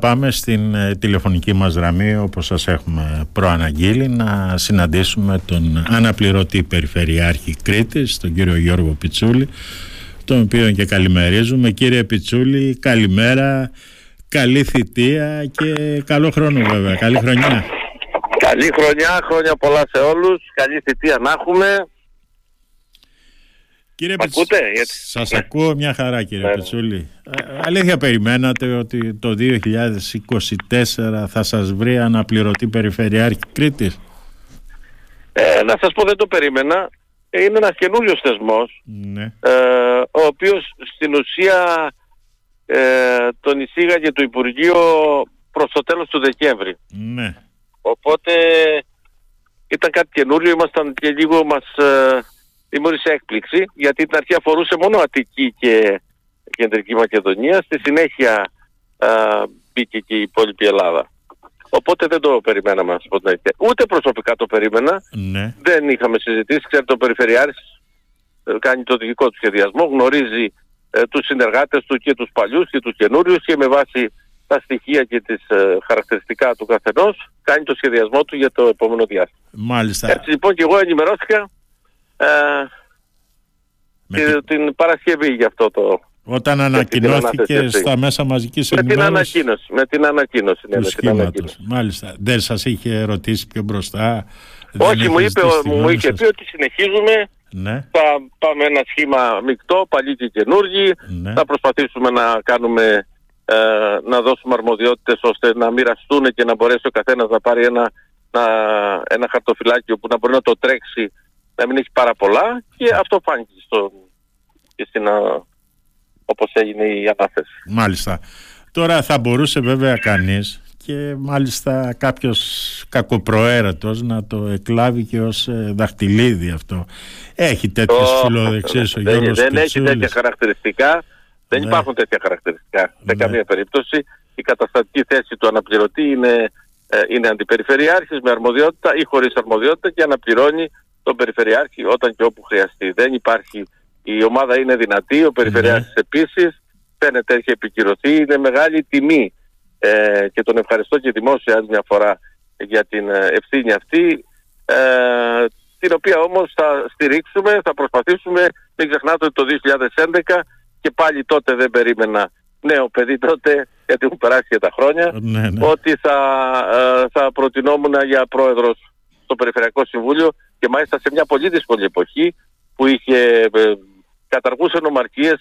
Πάμε στην ε, τηλεφωνική μας γραμμή όπως σας έχουμε προαναγγείλει να συναντήσουμε τον αναπληρωτή Περιφερειάρχη Κρήτης, τον κύριο Γιώργο Πιτσούλη τον οποίο και καλημερίζουμε. Κύριε Πιτσούλη, καλημέρα, καλή θητεία και καλό χρόνο βέβαια, καλή χρονιά. Καλή χρονιά, χρόνια πολλά σε όλους, καλή θητεία να έχουμε. Κύριε Πιτσούλη, σας ακούω μια χαρά κύριε ναι. Πιτσούλη. Αλήθεια περιμένατε ότι το 2024 θα σας βρει αναπληρωτή Περιφερειάρχη Κρήτης; Ε, να σας πω δεν το περίμενα. Είναι ένας καινούριος θεσμός ναι. ε, ο οποίος στην ουσία ε, τον εισήγαγε το Υπουργείο προς το τέλος του Δεκέμβρη. Ναι. Οπότε ήταν κάτι καινούριο, ήμασταν και λίγο μας ε, δημιούργησε έκπληξη γιατί την αρχή αφορούσε μόνο Αττική και Κεντρική Μακεδονία. Στη συνέχεια α, μπήκε και η υπόλοιπη Ελλάδα. Οπότε δεν το περιμέναμε, να πω Ούτε προσωπικά το περίμενα. Ναι. Δεν είχαμε συζητήσει. Ξέρετε, ο Περιφερειάρης ε, κάνει το δικό του σχεδιασμό, γνωρίζει ε, τους συνεργάτες του και τους παλιούς και τους καινούριους και με βάση τα στοιχεία και τις ε, χαρακτηριστικά του καθενός κάνει το σχεδιασμό του για το επόμενο διάστημα. Μάλιστα. Έτσι λοιπόν και εγώ ενημερώθηκα ε, την, την Παρασκευή για αυτό το, όταν ανακοινώθηκε στα μέσα μαζικής ενημέρωσης. Με την ανακοίνωση. Με την ανακοίνωση. Ναι, του σχήματος. Μάλιστα. Δεν σας είχε ρωτήσει πιο μπροστά. Όχι, μου, είπε, μου είχε πει ότι συνεχίζουμε. Ναι. Θα πάμε ένα σχήμα μεικτό, παλιοί και καινούργοι. Ναι. Θα προσπαθήσουμε να κάνουμε ε, να δώσουμε αρμοδιότητες ώστε να μοιραστούν και να μπορέσει ο καθένας να πάρει ένα, να, ένα χαρτοφυλάκιο που να μπορεί να το τρέξει να μην έχει πάρα πολλά και αυτό φάνηκε στο, και στην, όπως έγινε η ανάθεση. Μάλιστα. Τώρα θα μπορούσε βέβαια κανείς και μάλιστα κάποιος κακοπροαίρετος να το εκλάβει και ως ε, δαχτυλίδι αυτό. Έχει τέτοιες oh, φιλοδεξίες ο Γιώργος Δεν, δεν έχει τέτοια χαρακτηριστικά. Δεν ναι. υπάρχουν τέτοια χαρακτηριστικά σε ναι. καμία περίπτωση. Η καταστατική θέση του αναπληρωτή είναι, ε, είναι αντιπεριφερειάρχης με αρμοδιότητα ή χωρίς αρμοδιότητα και αναπληρώνει τον περιφερειάρχη όταν και όπου χρειαστεί. Δεν υπάρχει η ομάδα είναι δυνατή, ο Περιφερειάρχης ναι. επίσης, φαίνεται έχει επικυρωθεί, είναι μεγάλη τιμή ε, και τον ευχαριστώ και δημόσια άλλη μια φορά για την ε, ευθύνη αυτή, ε, την οποία όμως θα στηρίξουμε, θα προσπαθήσουμε, μην ξεχνάτε ότι το 2011 και πάλι τότε δεν περίμενα νέο παιδί τότε, γιατί έχουν περάσει και τα χρόνια, ναι, ναι. ότι θα, ε, θα προτινόμουν για πρόεδρος στο Περιφερειακό Συμβούλιο και μάλιστα σε μια πολύ δύσκολη εποχή που είχε ε, καταργούσε νομαρχίες,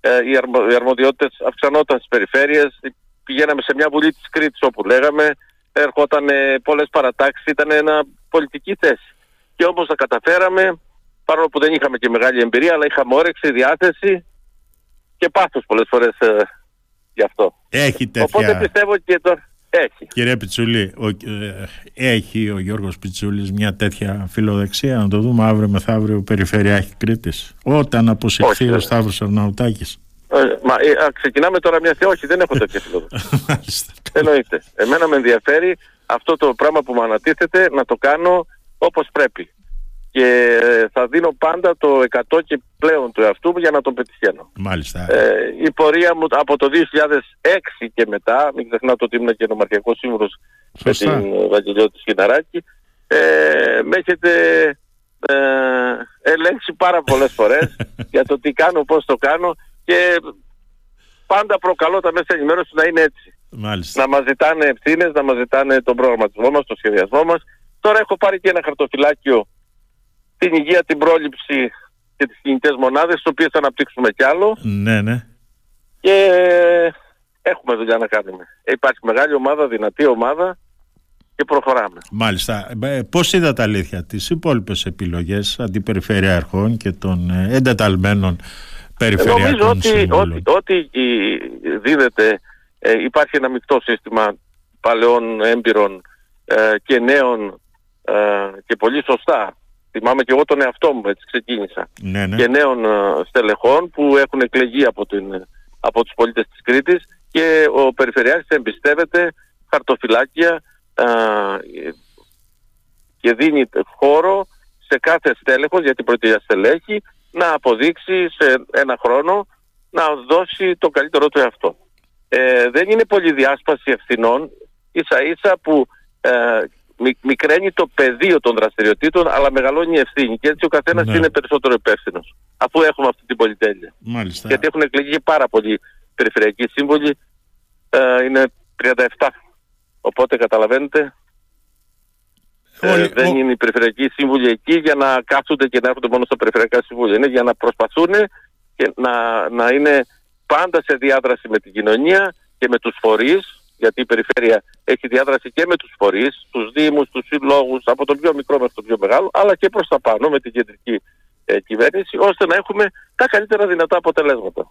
ε, οι, αρμο, οι αρμοδιότητες αυξανόταν στις περιφέρειες, πηγαίναμε σε μια βουλή της Κρήτης όπου λέγαμε, έρχονταν ε, πολλές παρατάξεις, ήταν ένα πολιτική θέση. Και όμως τα καταφέραμε, παρόλο που δεν είχαμε και μεγάλη εμπειρία, αλλά είχαμε όρεξη, διάθεση και πάθος πολλές φορές ε, γι' αυτό. Έχει τέτοια... Οπότε πιστεύω και τώρα... Έχει. Κύριε Πιτσούλη, ο, ε, έχει ο Γιώργος Πιτσούλης μια τέτοια φιλοδεξία, να το δούμε αύριο μεθαύριο Περιφερειάρχη Κρήτης, όταν αποσυρθεί ο Σταύρος Αρναουτάκης. Ε, μα, ε, ξεκινάμε τώρα μια θεά, όχι δεν έχω τέτοια φιλοδεξία. Εννοείται. Εμένα με ενδιαφέρει αυτό το πράγμα που μου ανατίθεται να το κάνω όπως πρέπει και θα δίνω πάντα το 100 και πλέον του εαυτού μου για να τον πετυχαίνω. Μάλιστα. Ε, η πορεία μου από το 2006 και μετά, μην ξεχνάτε ότι ήμουν και νομαρχιακός σύμβουλος με την Βαγγελιώτη Σχιναράκη, ε, με έχετε ε, ελέγξει πάρα πολλές φορές για το τι κάνω, πώς το κάνω και πάντα προκαλώ τα μέσα ενημέρωσης να είναι έτσι. Μάλιστα. Να μας ζητάνε ευθύνες, να μας ζητάνε τον προγραμματισμό μας, το σχεδιασμό μας. Τώρα έχω πάρει και ένα χαρτοφυλάκιο την υγεία, την πρόληψη και τις κινητές μονάδες, τις οποίες θα αναπτύξουμε κι άλλο. Ναι, ναι. Και έχουμε δουλειά να κάνουμε. Υπάρχει μεγάλη ομάδα, δυνατή ομάδα και προχωράμε. Μάλιστα. Ε, πώς είδα τα αλήθεια τις υπόλοιπες επιλογές αντιπεριφερειάρχων και των ε, εντεταλμένων περιφερειακών Νομίζω ότι, ότι, ότι δίδεται, ε, υπάρχει ένα μεικτό σύστημα παλαιών έμπειρων και νέων και πολύ σωστά θυμάμαι και εγώ τον εαυτό μου, έτσι ξεκίνησα, ναι, ναι. και νέων ε, στελεχών που έχουν εκλεγεί από, την, από τους πολίτες της Κρήτης και ο Περιφερειάρχης εμπιστεύεται χαρτοφυλάκια α, και δίνει χώρο σε κάθε στέλεχος, γιατί πρόκειται για στελέχη, να αποδείξει σε ένα χρόνο να δώσει το καλύτερό του εαυτό. ε, δεν είναι διάσπαση ευθυνών, ίσα ίσα που ε, μικραίνει το πεδίο των δραστηριοτήτων αλλά μεγαλώνει η ευθύνη και έτσι ο καθένας ναι. είναι περισσότερο υπεύθυνος. αφού έχουμε αυτή την πολυτέλεια. Μάλιστα. Γιατί έχουν εκλεγεί πάρα πολλοί περιφερειακοί σύμβολοι, ε, είναι 37. Οπότε καταλαβαίνετε, ε, δεν είναι οι περιφερειακοί σύμβουλοι εκεί για να κάθονται και να έρχονται μόνο στα περιφερειακά σύμβουλια. Είναι για να προσπαθούν και να, να είναι πάντα σε διάδραση με την κοινωνία και με τους φορείς γιατί η περιφέρεια έχει διάδραση και με τους φορείς, τους δήμους, τους συλλόγους, από το πιο μικρό μέχρι το πιο μεγάλο, αλλά και προς τα πάνω με την κεντρική ε, κυβέρνηση, ώστε να έχουμε τα καλύτερα δυνατά αποτελέσματα.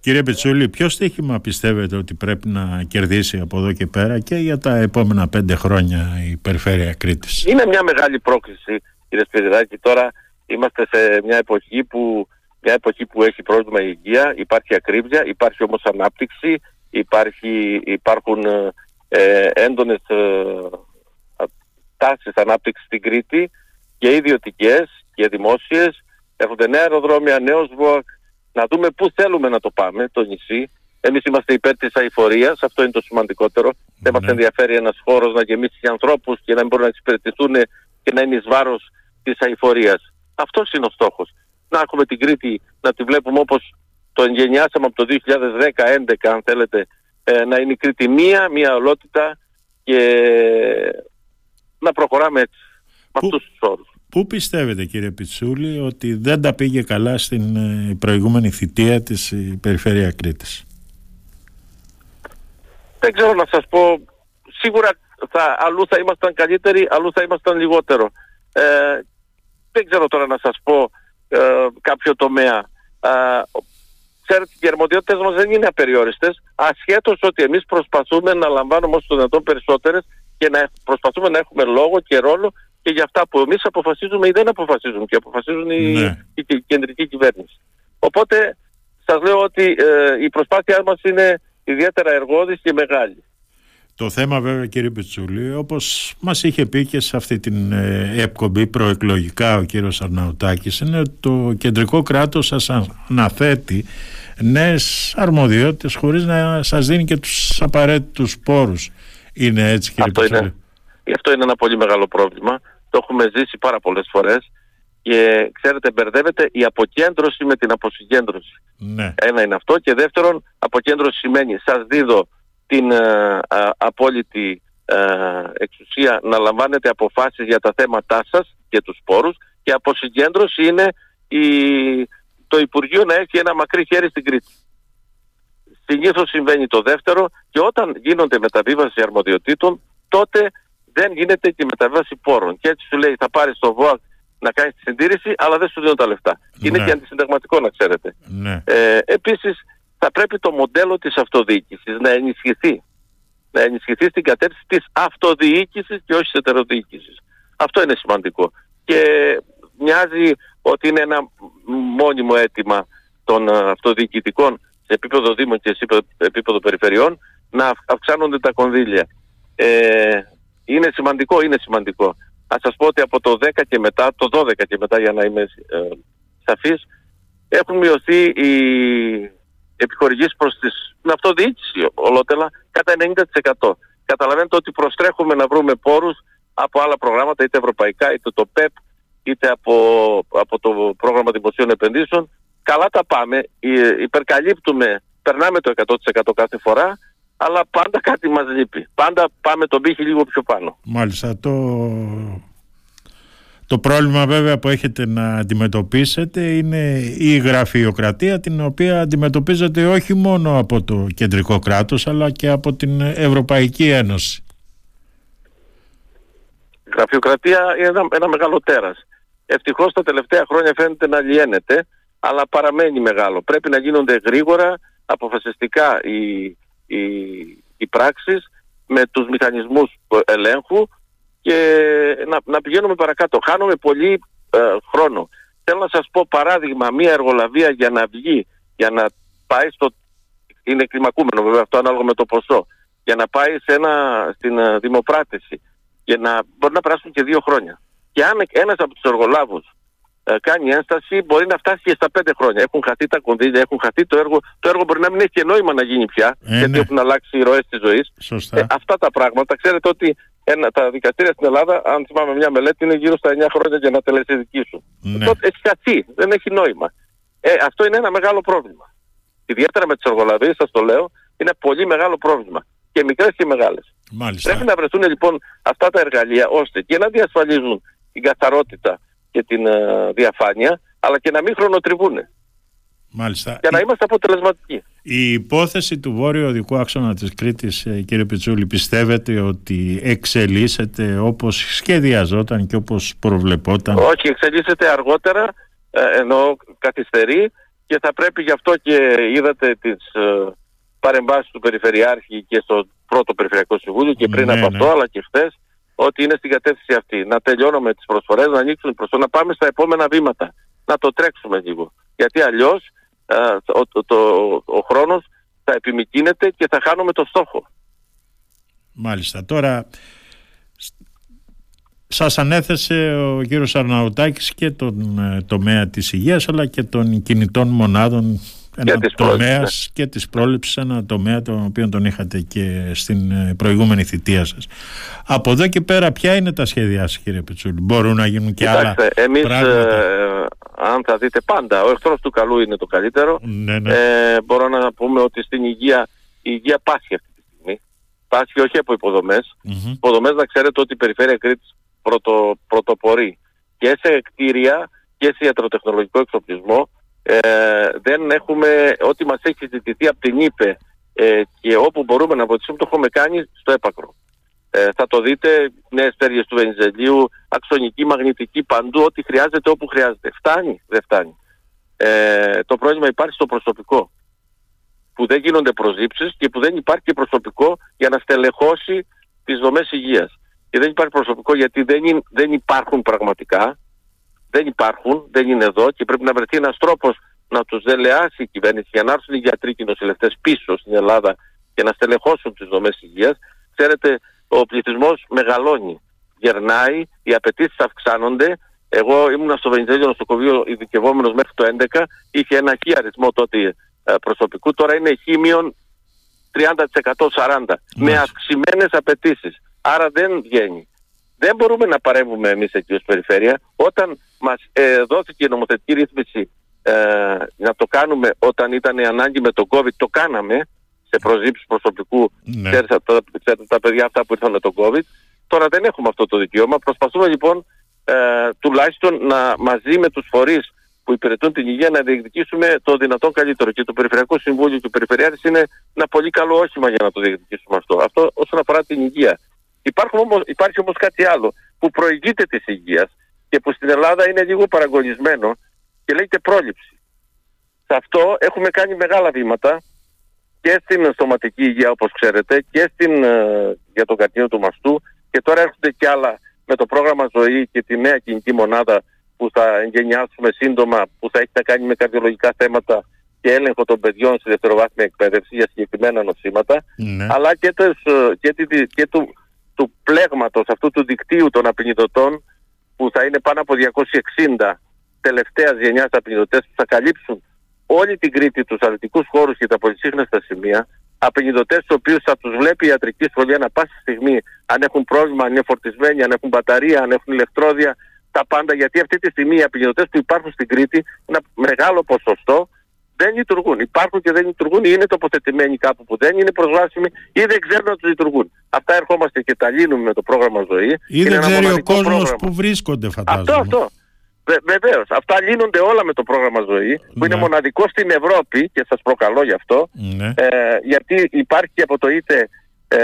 Κύριε Πετσούλη, ποιο στοίχημα πιστεύετε ότι πρέπει να κερδίσει από εδώ και πέρα και για τα επόμενα πέντε χρόνια η Περιφέρεια Κρήτης; Είναι μια μεγάλη πρόκληση κύριε Σπυριδάκη. Τώρα είμαστε σε μια εποχή που, μια εποχή που έχει πρόβλημα υγεία, υπάρχει ακρίβεια, υπάρχει όμως ανάπτυξη, υπάρχει, υπάρχουν ε, έντονες ε, τάσεις ανάπτυξης στην Κρήτη και ιδιωτικές και δημόσιες. Έρχονται νέα αεροδρόμια, νέος ΒΟΑΚ, να δούμε πού θέλουμε να το πάμε, το νησί. Εμείς είμαστε υπέρ της αηφορίας, αυτό είναι το σημαντικότερο. Ναι. Δεν μας ενδιαφέρει ένας χώρος να γεμίσει για ανθρώπους και να μην μπορούν να εξυπηρετηθούν και να είναι εις βάρος της αηφορίας. Αυτός είναι ο στόχος. Να έχουμε την Κρήτη, να τη βλέπουμε όπως το εγγενιάσαμε από το 2010-2011 αν θέλετε, ε, να είναι η Κρήτη μία, μία ολότητα και να προχωράμε έτσι, με αυτούς τους όρους. Πού πιστεύετε κύριε Πιτσούλη ότι δεν τα πήγε καλά στην ε, προηγούμενη θητεία της η Περιφέρεια Κρήτης; Δεν ξέρω να σας πω. Σίγουρα θα, αλλού θα ήμασταν καλύτεροι, αλλού θα ήμασταν λιγότερο. Ε, δεν ξέρω τώρα να σας πω ε, κάποιο τομέα. Ε, ξέρετε, οι αρμοδιότητες μας δεν είναι απεριόριστες, ασχέτως ότι εμείς προσπαθούμε να λαμβάνουμε όσο το δυνατόν περισσότερες και να προσπαθούμε να έχουμε λόγο και ρόλο και για αυτά που εμείς αποφασίζουμε ή δεν αποφασίζουμε και αποφασίζουν η, ναι. η, κεντρική κυβέρνηση. Οπότε σας λέω ότι ε, η προσπάθειά μας είναι ιδιαίτερα εργόδης και μεγάλη. Το θέμα βέβαια κύριε Πιτσούλη, όπως μας είχε πει και σε αυτή την ε, εκπομπή προεκλογικά ο κύριος Αρναουτάκης, είναι ότι το κεντρικό κράτος σας αναθέτει νέες αρμοδιότητες χωρίς να σας δίνει και τους απαραίτητους πόρους. Είναι έτσι κύριε Αυτό Πιτσούλη. Αυτό είναι ένα πολύ μεγάλο πρόβλημα. Το έχουμε ζήσει πάρα πολλές φορές και ξέρετε μπερδεύεται η αποκέντρωση με την αποσυγκέντρωση. Ναι. Ένα είναι αυτό και δεύτερον αποκέντρωση σημαίνει σας δίδω την ε, απόλυτη ε, εξουσία να λαμβάνετε αποφάσεις για τα θέματά σας και τους πόρους και αποσυγκέντρωση είναι η, το Υπουργείο να έχει ένα μακρύ χέρι στην Κρήτη. Συνήθως συμβαίνει το δεύτερο και όταν γίνονται μεταβίβαση αρμοδιοτήτων τότε δεν γίνεται και μεταβίβαση πόρων. Και έτσι σου λέει θα πάρεις το ΒΟΑΚ να κάνεις τη συντήρηση, αλλά δεν σου δίνουν τα λεφτά. Ναι. Είναι και αντισυνταγματικό να ξέρετε. Ναι. Ε, επίσης θα πρέπει το μοντέλο της αυτοδιοίκησης να ενισχυθεί. Να ενισχυθεί στην κατεύθυνση της αυτοδιοίκησης και όχι της ετεροδιοίκησης. Αυτό είναι σημαντικό. Και μοιάζει ότι είναι ένα μόνιμο αίτημα των ε, αυτοδιοικητικών σε επίπεδο Δήμων και σε επίπεδο περιφερειών να αυξάνονται τα κονδύλια. Ε, είναι σημαντικό, είναι σημαντικό. Να σας πω ότι από το 10 και μετά, το 12 και μετά για να είμαι ε, σαφής, έχουν μειωθεί οι επιχορηγήσεις προς τις, την αυτοδιοίκηση ολότελα κατά 90%. Καταλαβαίνετε ότι προστρέχουμε να βρούμε πόρους από άλλα προγράμματα, είτε ευρωπαϊκά, είτε το ΠΕΠ, είτε από, από το πρόγραμμα δημοσίων επενδύσεων. Καλά τα πάμε, υπερκαλύπτουμε, περνάμε το 100% κάθε φορά, αλλά πάντα κάτι μας λείπει. Πάντα πάμε τον πύχη λίγο πιο πάνω. Μάλιστα. Το, το πρόβλημα βέβαια που έχετε να αντιμετωπίσετε είναι η γραφειοκρατία την οποία αντιμετωπίζετε όχι μόνο από το κεντρικό κράτος αλλά και από την Ευρωπαϊκή Ένωση. Η γραφειοκρατία είναι ένα, ένα μεγάλο τέρας. Ευτυχώς τα τελευταία χρόνια φαίνεται να λιένεται αλλά παραμένει μεγάλο. Πρέπει να γίνονται γρήγορα, αποφασιστικά οι οι, οι πράξεις με τους μηχανισμούς ελέγχου και να, να πηγαίνουμε παρακάτω. Χάνουμε πολύ ε, χρόνο. Θέλω να σας πω παράδειγμα, μία εργολαβία για να βγει, για να πάει στο... Είναι κλιμακούμενο βέβαια αυτό ανάλογα με το ποσό. Για να πάει σε ένα, στην uh, δημοπράτηση. Για να μπορεί να περάσουν και δύο χρόνια. Και αν ένας από τους εργολάβους ε, κάνει ένσταση μπορεί να φτάσει και στα πέντε χρόνια. Έχουν χαθεί τα κονδύλια, έχουν χαθεί το έργο. Το έργο μπορεί να μην έχει και νόημα να γίνει πια, Ε, γιατί ναι. έχουν αλλάξει οι ροές της ζωής. Σωστά. Ε, αυτά τα πράγματα. Ξέρετε ότι ένα, τα δικαστήρια στην Ελλάδα, αν θυμάμαι μια μελέτη, είναι γύρω στα 9 χρόνια για να τελεσυνδικήσουν. σου. Ναι. Τότε έχει χαθεί. Δεν έχει νόημα. Ε, αυτό είναι ένα μεγάλο πρόβλημα. Ιδιαίτερα με τις εργολαβίες, σας το λέω, είναι πολύ μεγάλο πρόβλημα. Και μικρές και μεγάλες. Μάλιστα. Πρέπει να βρεθούν λοιπόν αυτά τα εργαλεία ώστε και να διασφαλίζουν την καθαρότητα και την ε, διαφάνεια, αλλά και να μην χρονοτριβούν. Μάλιστα. Για να είμαστε αποτελεσματικοί. Η υπόθεση του βόρειου οδικού άξονα της Κρήτης, ε, κύριε Πιτσούλη, πιστεύετε ότι εξελίσσεται όπως σχεδιαζόταν και όπως προβλεπόταν; Όχι, εξελίσσεται αργότερα, ε, ενώ καθυστερεί και θα πρέπει γι' αυτό και είδατε τις ε, παρεμβάσεις του Περιφερειάρχη και στο πρώτο Περιφερειακό Συμβούλιο και πριν Ναι, από ναι. αυτό, αλλά και χθες, ότι είναι στην κατεύθυνση αυτή. Να τελειώνουμε τις προσφορές, να ανοίξουν προς το να πάμε στα επόμενα βήματα. Να το τρέξουμε λίγο. Γιατί αλλιώς ε, ο, το, το, ο χρόνος θα επιμηκύνεται και θα χάνουμε το στόχο. Μάλιστα. Τώρα σ- σας ανέθεσε ο κύριος Αρναουτάκης και τον ε, τομέα της υγείας αλλά και των κινητών μονάδων ένα της τομέας πρόληψης, και της πρόληψης ένα τομέα τον οποίο τον είχατε και στην ε, προηγούμενη θητεία σας. Από εδώ και πέρα ποια είναι τα σχέδιά σας κύριε Πιτσούλη; Μπορούν να γίνουν και άλλα Κοιτάξτε, εμείς πράγματα; ε, αν θα δείτε πάντα, ο εχθρός του καλού είναι το καλύτερο. ναι, ναι. Ε, μπορώ να πούμε ότι στην υγεία, η υγεία πάσχει αυτή τη στιγμή. Πάσχει όχι από υποδομές. Μμμ. Υποδομές να ξέρετε ότι η Περιφέρεια Κρήτης πρωτο, πρωτοπορεί και σε κτίρια και σε ιατροτεχνολογικό εξοπλισμό. Ε, δεν έχουμε ό,τι μας έχει ζητηθεί από την ΥΠΕ ε, και όπου μπορούμε να βοηθήσουμε το έχουμε κάνει στο έπακρο. Ε, θα το δείτε, νέες πέργες του Βενιζελίου, αξονική, μαγνητική, παντού, ό,τι χρειάζεται όπου χρειάζεται. Φτάνει, δεν φτάνει. Ε, το πρόβλημα υπάρχει στο προσωπικό. Που δεν γίνονται προσλήψεις και που δεν υπάρχει και προσωπικό για να στελεχώσει τις δομές υγείας. Και δεν υπάρχει προσωπικό γιατί δεν, είναι- δεν υπάρχουν πραγματικά, δεν υπάρχουν, δεν είναι εδώ και πρέπει να βρεθεί ένας τρόπος να τους δελεάσει η κυβέρνηση για να έρθουν οι γιατροί και οι νοσηλευτές πίσω στην Ελλάδα και να στελεχώσουν τις δομές υγείας. Ξέρετε, ο πληθυσμός μεγαλώνει, γερνάει, οι απαιτήσεις αυξάνονται. Εγώ ήμουν στο Βενιζέλιο νοσοκομείο ειδικευόμενος μέχρι το 11, είχε ένα χι αριθμό τότε ε, προσωπικού, τώρα είναι χίμιον 30%-40% με Μάλιστα. αυξημένες απαιτήσεις. Άρα δεν βγαίνει. Δεν μπορούμε να παρέμβουμε εμείς εκεί ως περιφέρεια. Όταν μας ε, δόθηκε η νομοθετική ρύθμιση ε, να το κάνουμε όταν ήταν η ανάγκη με τον COVID, το κάναμε σε προσλήψεις προσωπικού Ναι. Ξέρετε, τα, ξέρετε, τα παιδιά αυτά που ήρθαν με τον COVID. Τώρα δεν έχουμε αυτό το δικαίωμα. Προσπαθούμε λοιπόν ε, τουλάχιστον να μαζί με τους φορείς που υπηρετούν την υγεία να διεκδικήσουμε το δυνατόν καλύτερο. Και το Περιφερειακό Συμβούλιο και ο Περιφερειάρχης είναι ένα πολύ καλό όχημα για να το διεκδικήσουμε αυτό. Αυτό όσον αφορά την υγεία. Υπάρχουν όμως, υπάρχει όμως κάτι άλλο που προηγείται της υγείας και που στην Ελλάδα είναι λίγο παραγωνισμένο και λέγεται πρόληψη. Σε αυτό έχουμε κάνει μεγάλα βήματα και στην στοματική υγεία όπως ξέρετε και στην, ε, για τον καρκίνο του μαστού και τώρα έρχονται και άλλα με το πρόγραμμα ζωή και τη νέα κινητή μονάδα που θα εγγενιάσουμε σύντομα που θα έχει να κάνει με καρδιολογικά θέματα και έλεγχο των παιδιών στη δευτεροβάθμια εκπαίδευση για συγκεκριμένα νοσήματα Ναι. αλλά και, τες, ε, και, τη- και του, του πλέγματος αυτού του δικτύου των απεινιδωτών που θα είναι πάνω από 260 τελευταίας γενιάς απεινιδωτές που θα καλύψουν όλη την Κρήτη, τους αρνητικούς χώρους και τα πολυσύχναστα σημεία, απεινιδωτές τους οποίους θα τους βλέπει η ιατρική σχολεία ανά πάση στιγμή αν έχουν πρόβλημα, αν είναι φορτισμένοι, αν έχουν μπαταρία, αν έχουν ηλεκτρόδια, τα πάντα. Γιατί αυτή τη στιγμή οι απεινιδωτές που υπάρχουν στην Κρήτη, ένα μεγάλο ποσοστό, δεν λειτουργούν. Υπάρχουν και δεν λειτουργούν ή είναι τοποθετημένοι κάπου που δεν είναι προσβάσιμοι ή δεν ξέρουν να τους λειτουργούν. Αυτά ερχόμαστε και τα λύνουμε με το πρόγραμμα ζωή. Ή Είναι δεν ένα ξέρει ο μοναδικό κόσμος πρόγραμμα. που βρίσκονται φαντάζομαι. Αυτό, αυτό. Βε, Βεβαίως. Αυτά λύνονται όλα με το πρόγραμμα ζωή, που είναι Ναι. μοναδικό στην Ευρώπη και σας προκαλώ γι' αυτό. Ναι. Ε, γιατί υπάρχει και από το ΙΤΕ ε,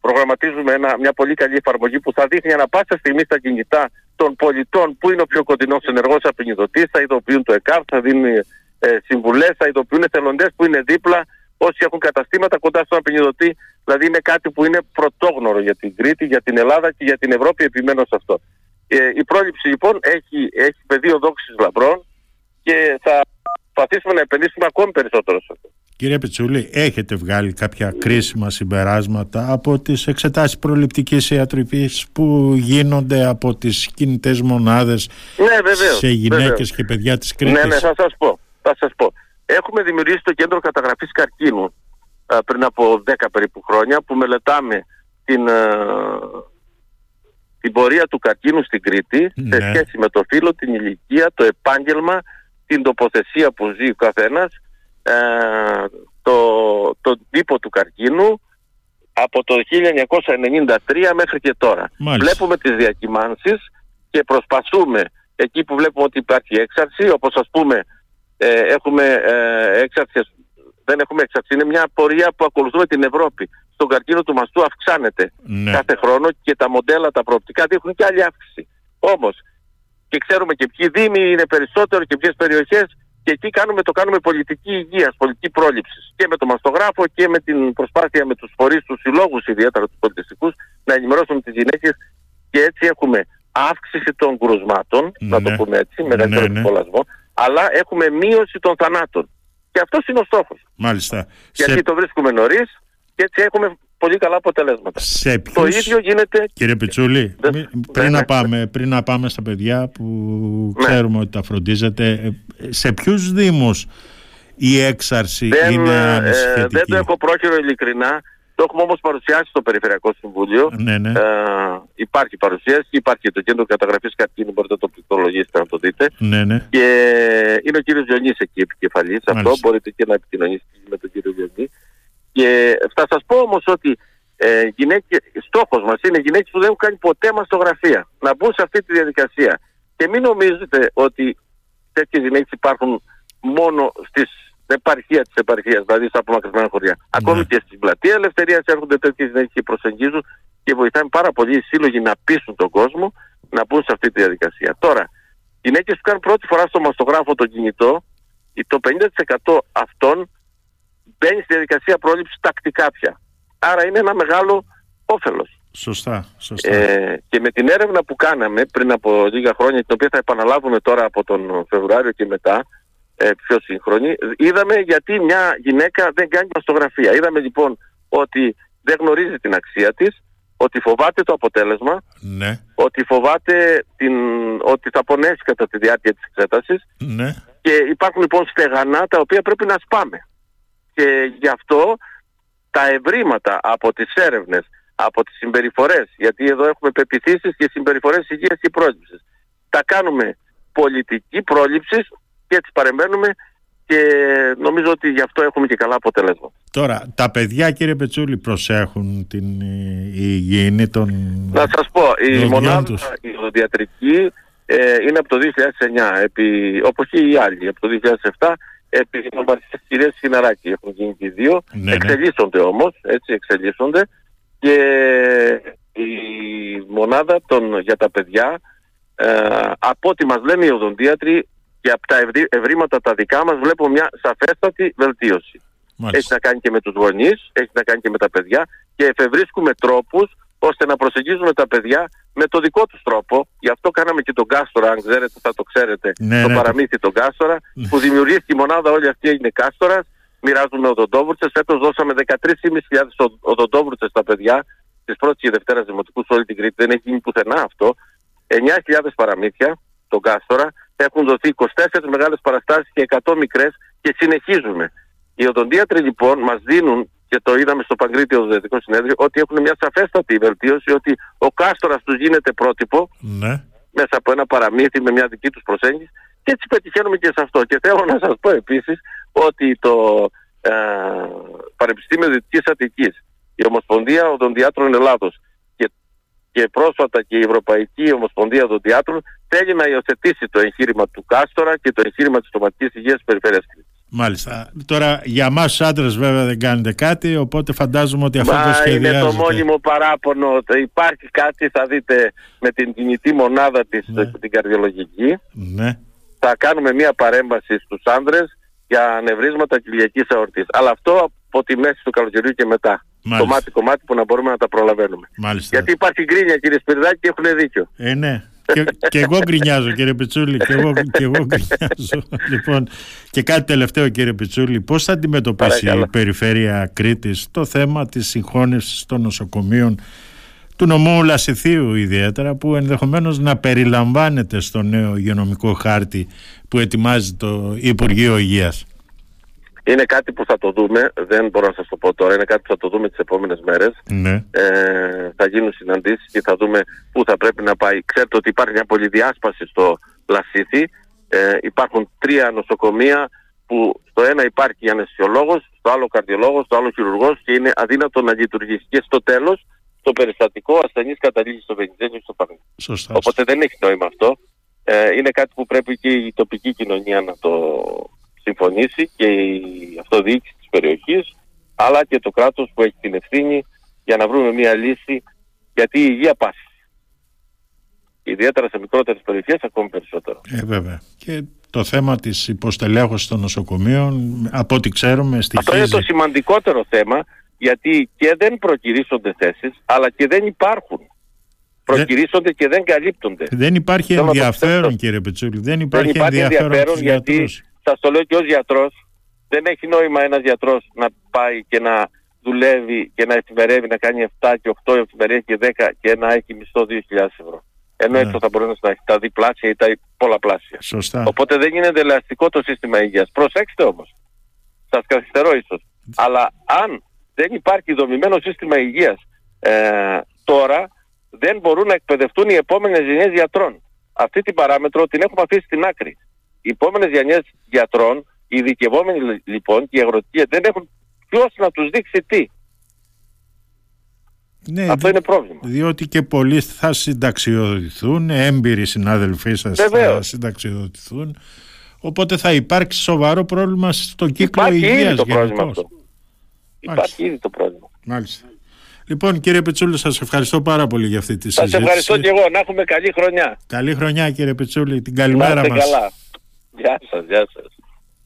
προγραμματίζουμε ένα, μια πολύ καλή εφαρμογή που θα δείχνει ανα πάσα στιγμή στα κινητά των πολιτών που είναι ο πιο κοντινός ενεργός απεινιδωτής, θα ειδοποιούν το ΕΚΑΒ, θα δίνουν ε, συμβουλές, θα ειδοποιούν εθελοντές που είναι δίπλα, όσοι έχουν καταστήματα κοντά στον απεινιδωτή. Δηλαδή είναι κάτι που είναι πρωτόγνωρο για την Κρήτη, για την Ελλάδα και για την Ευρώπη, επιμένω σε αυτό. Ε, η πρόληψη λοιπόν έχει, έχει πεδίο δόξης λαμπρών και θα προσπαθήσουμε να επενδύσουμε ακόμη περισσότερο σε αυτό. Κύριε Πετσούλη, έχετε βγάλει κάποια κρίσιμα συμπεράσματα από τις εξετάσεις προληπτικής ιατρικής που γίνονται από τις κινητές μονάδες ναι, σε γυναίκες και παιδιά της Κρήτης; Ναι, ναι, θα σας πω. Θα σας πω. Έχουμε δημιουργήσει το κέντρο καταγραφής καρκίνου πριν από 10 περίπου χρόνια που μελετάμε την, την πορεία του καρκίνου στην Κρήτη σε Ναι. σχέση με το φύλλο, την ηλικία, το επάγγελμα, την τοποθεσία που ζει ο καθένας, ε, το, τον τύπο του καρκίνου από το 1993 μέχρι και τώρα. Μάλιστα. Βλέπουμε τις διακυμάνσεις και προσπαθούμε εκεί που βλέπουμε ότι υπάρχει έξαρση, όπως ας πούμε ε, έχουμε ε, έξαρση, δεν έχουμε έξαρση, είναι μια πορεία που ακολουθούμε την Ευρώπη. Στον καρκίνο του μαστού αυξάνεται Ναι. κάθε χρόνο και τα μοντέλα, τα προοπτικά δείχνουν και άλλη αύξηση. Όμως, και ξέρουμε και ποιοι δήμοι είναι περισσότερο και ποιες περιοχές και εκεί κάνουμε, το κάνουμε πολιτική υγείας, πολιτική πρόληψης. Και με το μαστογράφο και με την προσπάθεια με τους φορείς, τους συλλόγους ιδιαίτερα τους πολιτιστικούς, να ενημερώσουμε τις γυναίκες και έτσι έχουμε αύξηση των κρουσμάτων, να το Ναι. πούμε έτσι, μεγαλύτερο Ναι, ναι. Ναι, αλλά έχουμε μείωση των θανάτων. Και αυτός είναι ο στόχος. Μάλιστα. Γιατί Σε, το βρίσκουμε νωρίς και έτσι έχουμε πολύ καλά αποτελέσματα. σε Το ποιους- ίδιο γίνεται Κύριε Πιτσούλη, Δεν- μη- ναι, πριν, να ναι. πάμε, πριν να πάμε στα παιδιά που Ναι. ξέρουμε ότι τα φροντίζετε, ε, σε ποιους δήμους η έξαρση δεν, είναι ε, ανησυχητική; δεν το έχω πρόχειρο ειλικρινά. Το έχουμε όμως παρουσιάσει στο Περιφερειακό Συμβούλιο. Ναι, ναι. Ε, υπάρχει παρουσίαση, υπάρχει και το κέντρο καταγραφής καρκίνου, μπορείτε να το πληκτρολογήσετε να το δείτε. ναι, ναι. Και είναι ο κύριος Διονύης εκεί επικεφαλής. Αυτό Μάλιστα. μπορείτε και να επικοινωνήσετε με τον κύριο Διονύη. Και θα σας πω όμως ότι ε, γυναίκες, στόχος μας είναι γυναίκες που δεν έχουν κάνει ποτέ μαστογραφία. Να μπουν σε αυτή τη διαδικασία. Και μην νομίζετε ότι τέτοιες γυναίκες υπάρχουν μόνο στις επαρχία της επαρχίας, δηλαδή στα απομακρυσμένα χωριά. Ακόμη και στην πλατεία ελευθερίας έρχονται τέτοιες γυναίκες και προσεγγίζουν και βοηθάνε πάρα πολύ οι σύλλογοι να πείσουν τον κόσμο να μπουν σε αυτή τη διαδικασία. Τώρα, γυναίκες που κάνουν πρώτη φορά στο μαστογράφο το κινητό, το 50% αυτών μπαίνει στη διαδικασία πρόληψης τακτικά πια. Άρα είναι ένα μεγάλο όφελος. Σωστά, σωστά. Ε, και με την έρευνα που κάναμε πριν από λίγα χρόνια, την οποία θα επαναλάβουμε τώρα από τον Φεβρουάριο και μετά, ε, πιο σύγχρονη, είδαμε γιατί μια γυναίκα δεν κάνει μαστογραφία. Είδαμε λοιπόν ότι δεν γνωρίζει την αξία της, ότι φοβάται το αποτέλεσμα, ναι, ότι φοβάται την, ότι θα πονέσει κατά τη διάρκεια της εξέτασης ναι. και υπάρχουν λοιπόν στεγανά τα οποία πρέπει να σπάμε. Και γι' αυτό τα ευρήματα από τις έρευνες, από τις συμπεριφορές, γιατί εδώ έχουμε πεπιθήσεις και συμπεριφορές υγείας και πρόληψης. Τα κάνουμε πολιτική πρόληψης και έτσι παρεμβαίνουμε και νομίζω ότι γι' αυτό έχουμε και καλά αποτελέσματα. Τώρα, τα παιδιά κύριε Πετσούλη προσέχουν την ε, υγιεινή των... Να σας πω, η δοντιών μονάδα τους. η οδοντιατρική ε, είναι από το 2009, επί, όπως και οι άλλοι, από το 2007, επί νομπαριστές κυρίας Σιναράκη έχουν γίνει και οι δύο, Ναι, ναι. εξελίσσονται όμως, έτσι εξελίσσονται και η μονάδα των, για τα παιδιά, ε, από ό,τι μας λένε οι οδοντίατροι και από τα ευρύ- ευρήματα τα δικά μας βλέπουμε μια σαφέστατη βελτίωση. Έχει Μάλιστα. να κάνει και με τους γονείς, έχει να κάνει και με τα παιδιά και εφευρίσκουμε τρόπους ώστε να προσεγγίζουμε τα παιδιά με το δικό τους τρόπο. Γι' αυτό κάναμε και τον Κάστορα, αν ξέρετε θα το ξέρετε, Ναι, το ναι, παραμύθι τον Κάστορα, που δημιουργήθηκε η μονάδα όλη αυτή έγινε Κάστορας, μοιράζουμε οδοντόβουρτσες, φέτος δώσαμε 13.500 οδ- οδοντόβουρτσες στα παιδιά της πρώτης και δευτέρας δημοτικού σε όλη την Κρήτη, δεν έχει γίνει πουθενά αυτό. 9.000 παραμύθια, τον Κάστορα, έχουν δοθεί 24 μεγάλες παραστάσεις και 100 μικρές και συνεχίζουμε. Οι οδοντίατροι λοιπόν μας δίνουν και το είδαμε στο Παγκρίτιο Οδοντιατρικό Συνέδριο ότι έχουν μια σαφέστατη βελτίωση ότι ο κάστορας τους γίνεται πρότυπο Ναι. μέσα από ένα παραμύθι με μια δική τους προσέγγιση και έτσι πετυχαίνουμε και σε αυτό. Και θέλω να σας πω επίσης ότι το ε, Πανεπιστήμιο Δυτικής Αττικής, η Ομοσπονδία Οδοντιάτρων Ελλάδος και, και πρόσφατα και η Ευρωπαϊκή Ομοσπονδία Οδοντιάτρων θέλει να υιοθετήσει το εγχείρημα του Κάστορα και το εγχείρημα της τοματικής υγείας της Περιφέρειας Κρήτης. Μάλιστα. Τώρα για μας τους άντρες βέβαια δεν κάνετε κάτι, οπότε φαντάζομαι ότι αυτό το Μα είναι σχεδιάζετε. το μόνιμο παράπονο. Υπάρχει κάτι, θα δείτε, με την κινητή μονάδα της, Ναι. την καρδιολογική. Ναι. Θα κάνουμε μία παρέμβαση στους άνδρες για ανεβρίσματα κοιλιακής αορτής. Αλλά αυτό από τη μέση του καλοκαιριού και μετά. Μάλιστα. Κομμάτι κομμάτι που να μπορούμε να τα προλαβαίνουμε. Μάλιστα. Γιατί υπάρχει γκρίνια κύριε Σπυρδάκη και έχουν δίκιο. Ε, ναι. και, και, εγώ γκρινιάζω κύριε Πιτσούλη και εγώ, και εγώ γκρινιάζω λοιπόν και κάτι τελευταίο κύριε Πιτσούλη πώς θα αντιμετωπίσει η περιφέρεια Κρήτης το θέμα της συγχώνευσης των νοσοκομείων του νομού Λασιθίου ιδιαίτερα που ενδεχομένως να περιλαμβάνεται στο νέο υγειονομικό χάρτη που ετοιμάζει το Υπουργείο Υγείας; Είναι κάτι που θα το δούμε, δεν μπορώ να σας το πω τώρα, είναι κάτι που θα το δούμε τις επόμενες μέρες. Ναι. Ε, θα γίνουν συναντήσεις και θα δούμε πού θα πρέπει να πάει. Ξέρετε ότι υπάρχει μια πολυδιάσπαση στο Λασίθι. Ε, υπάρχουν τρία νοσοκομεία που στο ένα υπάρχει αναισθησιολόγος, στο άλλο καρδιολόγος, στο άλλο χειρουργός και είναι αδύνατο να λειτουργήσει. Και στο τέλος το περιστατικό ασθενής καταλήγει στο Βενιζέλιο στο Παγνί. Οπότε δεν έχει νόημα αυτό. Ε, είναι κάτι που πρέπει και η τοπική κοινωνία να το συμφωνήσει και η αυτοδιοίκηση της περιοχής αλλά και το κράτος που έχει την ευθύνη για να βρούμε μια λύση γιατί η υγεία πάσει. Ιδιαίτερα σε μικρότερες περιοχές ακόμη περισσότερο. Ε, βέβαια. Και το θέμα της υποστελέχωσης των νοσοκομείων από ό,τι ξέρουμε στοιχίζει... Αυτό είναι το σημαντικότερο θέμα γιατί και δεν προκυρήσονται θέσεις αλλά και δεν υπάρχουν. Προκυρήσονται και δεν καλύπτονται. Δεν υπάρχει ενδιαφέρον κύριε Πετσούλη. Δεν υπάρχει, δεν υπάρχει ενδιαφέρον, ενδιαφέρον γιατί σας το λέω και ως γιατρός δεν έχει νόημα ένας γιατρός να πάει και να δουλεύει και να εφημερεύει να κάνει 7 και 8 εφημερίες και 10 και να έχει μισθό 2.000 ευρώ. Ενώ ναι. θα μπορεί να έχει τα διπλάσια ή τα πολλαπλάσια. Σωστά. Οπότε δεν είναι ελαστικό το σύστημα υγείας. Προσέξτε όμως. Σας καθυστερώ ίσως. Αλλά αν δεν υπάρχει δομημένο σύστημα υγείας ε, τώρα δεν μπορούν να εκπαιδευτούν οι επόμενες γενιές γιατρών. Αυτή την παράμετρο την έχουμε αφήσει στην άκρη. Οι επόμενες γενιές γιατρών, οι ειδικευόμενοι λοιπόν και οι αγροτικοί δεν έχουν ποιος να τους δείξει τι. Ναι, Αυτό είναι πρόβλημα. Διότι και πολλοί θα συνταξιοδοτηθούν, έμπειροι συνάδελφοί σας θα συνταξιοδοτηθούν. Οπότε θα υπάρξει σοβαρό πρόβλημα στο κύκλο Υπάρχει υγείας ήδη το πρόβλημα αυτό. Υπάρχει ήδη το πρόβλημα. Μάλιστα. Λοιπόν κύριε Πετσούλη σας ευχαριστώ πάρα πολύ για αυτή τη συζήτηση. Σας ευχαριστώ και εγώ. Να έχουμε καλή χρονιά. Καλή χρονιά κύριε Πετσούλη. Την καλημέρα μας. Καλά. Γεια σας, γεια σας.